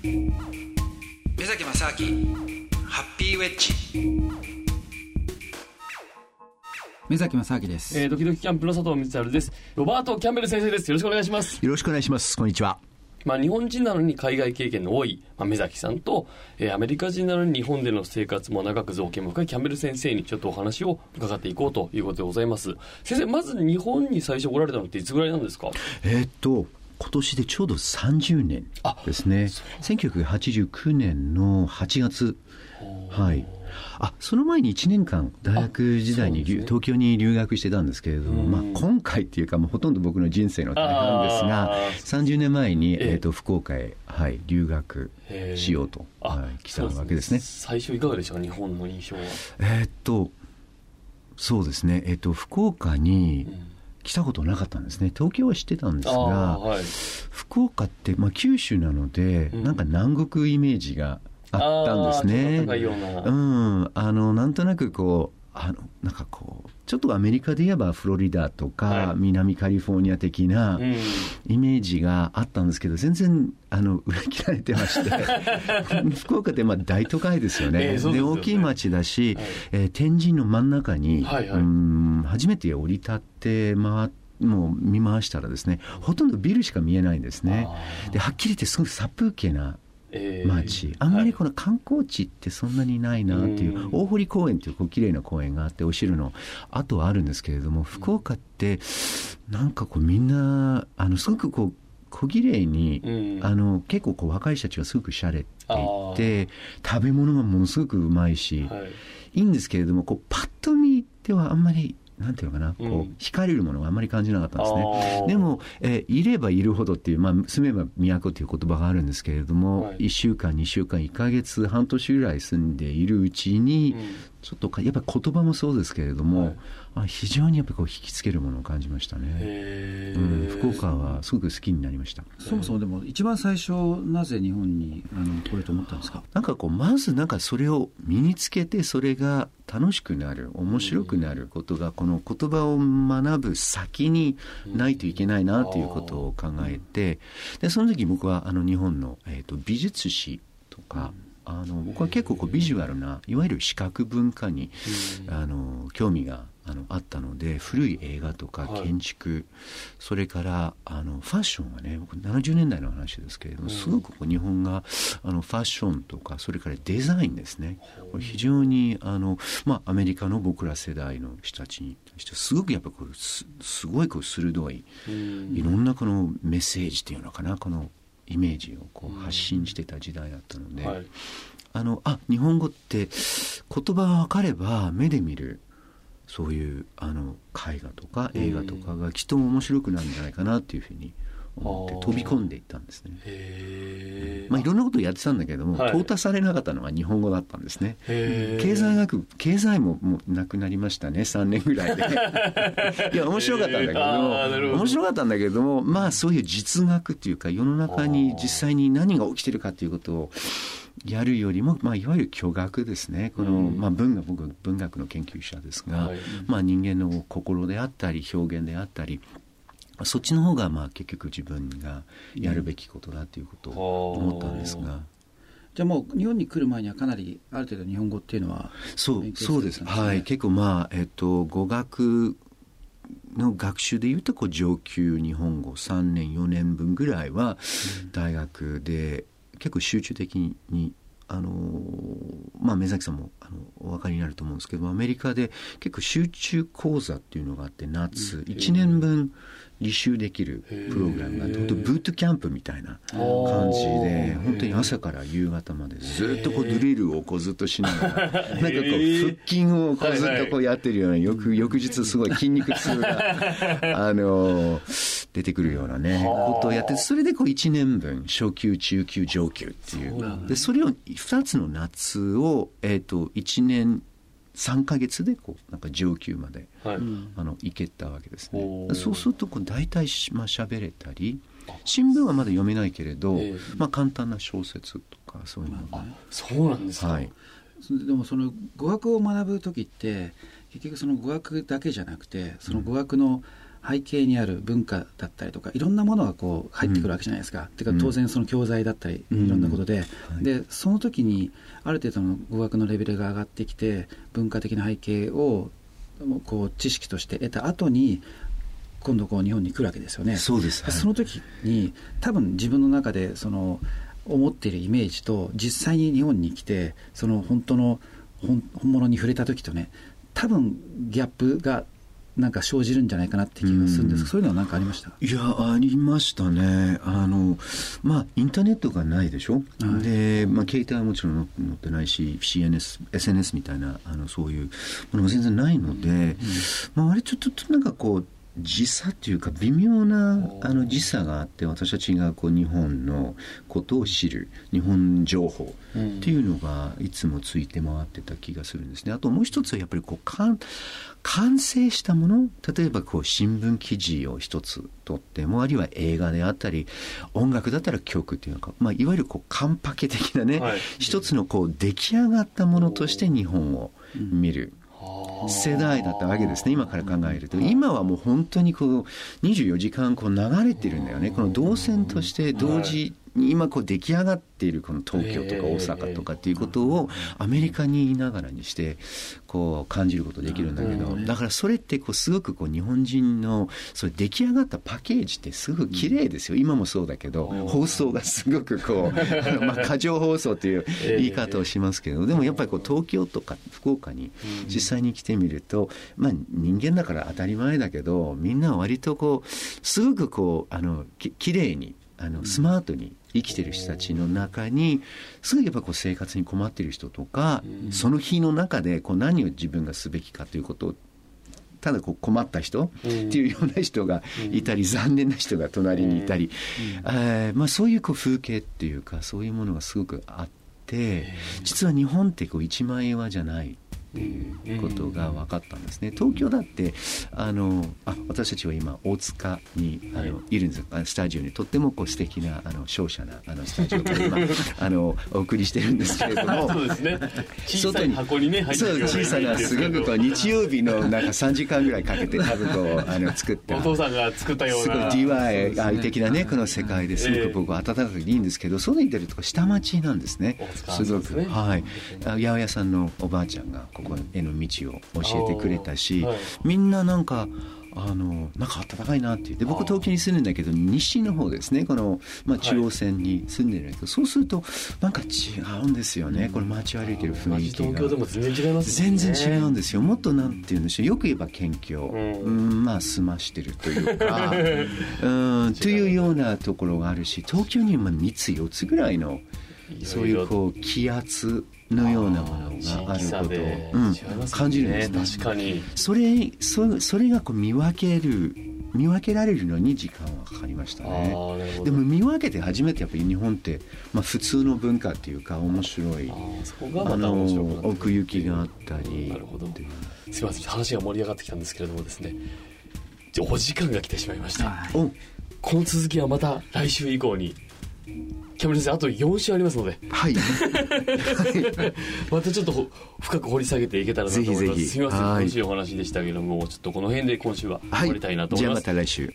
目崎正明ハッピーウェッジ。目崎正明です、えー、ドキドキキャンプの佐藤光晴です。ロバート・キャンベル先生です。よろしくお願いします。よろしくお願いします。こんにちは。まあ、日本人なのに海外経験の多い、まあ、目崎さんと、えー、アメリカ人なのに日本での生活も長く造形も深いキャンベル先生にちょっとお話を伺っていこうということでございます。先生まず日本に最初来られたのっていつぐらいなんですか？えー、っと今年でちょうど30年ですね。1989年の8月。はい。あその前に1年間大学時代に、ね、東京に留学してたんですけれども、まあ、今回っていうかもうほとんど僕の人生の大半ですが30年前に、えーと、福岡へ、はい、留学しようと、はい、来たわけですね。最初いかがでしたか？日本の印象は。えー、っとそうですね、えー、っと福岡に、来たことなかったんですね。東京は知ってたんですが、はい、福岡って、まあ、九州なので、うん、なんか南国イメージがあったんですね。うん、あのなんとなくこうあのなんかこうちょっとアメリカで言えばフロリダとか、はい、南カリフォルニア的なイメージがあったんですけど全然あの裏切られてまして 福岡ってまあ大都会ですよね。えー、で、ね、大きい町だし、はい、えー、天神の真ん中に、はいはい、うん初めて降り立って回ってもう見回したらですねほとんどビルしか見えないんですね。ではっきり言ってすごい殺風景な町、あんまりこの観光地ってそんなにないなっていう、はい、大堀公園というこう綺麗な公園があってお城の跡はあるんですけれども福岡ってなんかこうみんなあのすごくこう小綺麗に、うん、あの結構こう若い人たちがすごくしゃれていて食べ物がものすごくうまいし、はい、いいんですけれどもこうパッと見ではあんまりなんていうのかな、こう、惹かれるものがあんまり感じなかったんですね。でも、えー、いればいるほどっていう、まあ、住めば都っていう言葉があるんですけれども、はい、1週間、2週間、1か月、半年ぐらい住んでいるうちに、うん、ちょっとか、やっぱ言葉もそうですけれども、はい。あ非常にやっぱこう引きつけるものを感じましたね、うん、福岡はすごく好きになりました。そもそもでも一番最初なぜ日本にあの来れと思ったんですか？なんかこうまずなんかそれを身につけてそれが楽しくなる面白くなることがこの言葉を学ぶ先にないといけないなということを考えてでその時僕はあの日本の、えーと、美術史とか、あの僕は結構こうビジュアルないわゆる視覚文化にあの興味があのあったので古い映画とか建築、はい、それからあのファッションはね僕70年代の話ですけれども、すごくこう日本があのファッションとかそれからデザインですね。これ非常にあの、まあ、アメリカの僕ら世代の人たちに対してすごくやっぱこうすすごいこう鋭いいろんなこのメッセージっていうのかなこのイメージをこう発信してた時代だったので、はい、あのあ日本語って言葉が分かれば目で見るそういうあの絵画とか映画とかがきっと面白くなるんじゃないかなっていうふうに思って飛び込んでいったんですね。まあいろんなことをやってたんだけども、はい、淘汰されなかったのが日本語だったんですね。経済学経済ももうなくなりましたね。3年ぐらいで。いや面白かったんだけど面白かったんだけどもまあそういう実学っていうか世の中に実際に何が起きてるかっていうことをやるよりも、まあ、いわゆる巨学ですね。この、まあ、文学僕文学の研究者ですが、はい、まあ、人間の心であったり表現であったりそっちの方がまあ結局自分がやるべきことだということを思ったんですが。じゃあもう日本に来る前にはかなりある程度日本語っていうのはそうそうです、はい。結構まあえっと語学の学習でいうとこう上級日本語3年4年分ぐらいは大学で結構集中的にあのまあ、目崎さんもあのお分かりになると思うんですけどアメリカで結構集中講座っていうのがあって夏1年分履修できるプログラムがあって本当ブートキャンプみたいな感じで本当に朝から夕方までずっとこうドリルをこうずっとしながらなんかこう腹筋をこうずっとこうやってるような翌翌日すごい筋肉痛が あの出てくるようなねことをやってそれでこう1年分初級中級上級っていう。でそれを2つの夏を、えー、と1年3か月でこうなんか上級まで、はい、あの行けたわけですね。そうするとこう大体まあ喋れたり新聞はまだ読めないけれど、えー、まあ、簡単な小説とかそういうの、あそうなんですか、はい、でもその語学を学ぶ時って結局その語学だけじゃなくてその語学の背景にある文化だったりとかいろんなものがこう入ってくるわけじゃないですか。てか当然その教材だったり、いろんなことで、でその時にある程度の語学のレベルが上がってきて文化的な背景をこう知識として得た後に今度こう日本に来るわけですよね。そうです、はい、その時に多分自分の中でその思っているイメージと実際に日本に来てその本当の本物に触れた時とね多分ギャップがなんか生じるんじゃないかなって気がするんですそういうのは何かありました？いやありましたね。あのまあインターネットがないでしょ、はい、で、まあ、携帯はもちろん載ってないし CNS SNS みたいなあのそういうものも全然ないので、うん、まあ、割とちょっとなんかこう時差というか微妙なあの時差があって私たちがこう日本のことを知る日本情報っていうのがいつもついて回ってた気がするんですね。あともう一つはやっぱりこう完完成したもの例えばこう新聞記事を一つとってもあるいは映画であったり音楽だったら曲っていうのか、まあ、いわゆるこうカンパケ的なね、はい、一つのこう出来上がったものとして日本を見る。世代だったわけですね今から考えると。今はもう本当にこう24時間こう流れてるんだよね。この動線として同時今こう出来上がっているこの東京とか大阪とかっていうことをアメリカにいながらにしてこう感じることできるんだけどだからそれってこうすごくこう日本人のそれ出来上がったパッケージってすごく綺麗ですよ。今もそうだけど放送がすごくこう まあ過剰放送という言い方をしますけどでもやっぱりこう東京とか福岡に実際に来てみるとまあ人間だから当たり前だけどみんな割とこうすごくこうあのき綺麗にあのスマートに生きてる人たちの中にすぐやっぱこう生活に困ってる人とか、その日の中でこう何を自分がすべきかということをただこう困った人っていうような人がいたり、残念な人が隣にいたり、えまあ、そういうこう風景っていうかそういうものがすごくあって実は日本ってこう一枚岩じゃないっていうことが分かったんですね。東京だってあのあ私たちは今大塚にあの、はい、いるんですスタジオにとってもこう素敵なあの商社なあのスタジオか ら今あのお送りしてるんですけれども。そうですね。小さい箱にね入ってるそう小さなすごくこう日曜日のなんか3時間ぐらいかけて多分こうあの 作ったお父さんが作ったような。すごい DIY 的なねこの世界ですごく僕は温かくいいんですけど、そういう意味でと下町なんですね。すごく、はい。八百屋さんのおばあちゃんがここへの道を教えてくれたし、はい、みんななんかあのなんか暖かいなってで僕東京に住んでるんだけど西の方ですね。この、まあ、中央線に住んでるんだけど、はい、そうするとなんか違うんですよね、うん、これ街歩いてる雰囲気が。東京でも全然違います、ね、全然違うんですよ。もっとなんて言うんでしょう。よく言えば謙虚、うん、うんまあ済ましてるというか。うんというようなところがあるし東京には3つ4つぐらいのそういうこう気圧のようなものがあることを、うん、感じるんですね。確かに。それそそれがこう見分ける見分けられるのに時間はかかりましたね。でも見分けて初めてやっぱり日本って、まあ、普通の文化っていうか面白いあの奥行きがあったり。なるほど。すいません。話が盛り上がってきたんですけれどもですね。お時間が来てしまいましたこの続きはまた来週以降にキャメル先生あと4週ありますので。はい。またちょっと深く掘り下げていけたらなと思います。ぜひぜひ。すみません。楽しいお話でしたけどもちょっとこの辺で今週は終わりたいなと思います、はい、じゃあまた来週。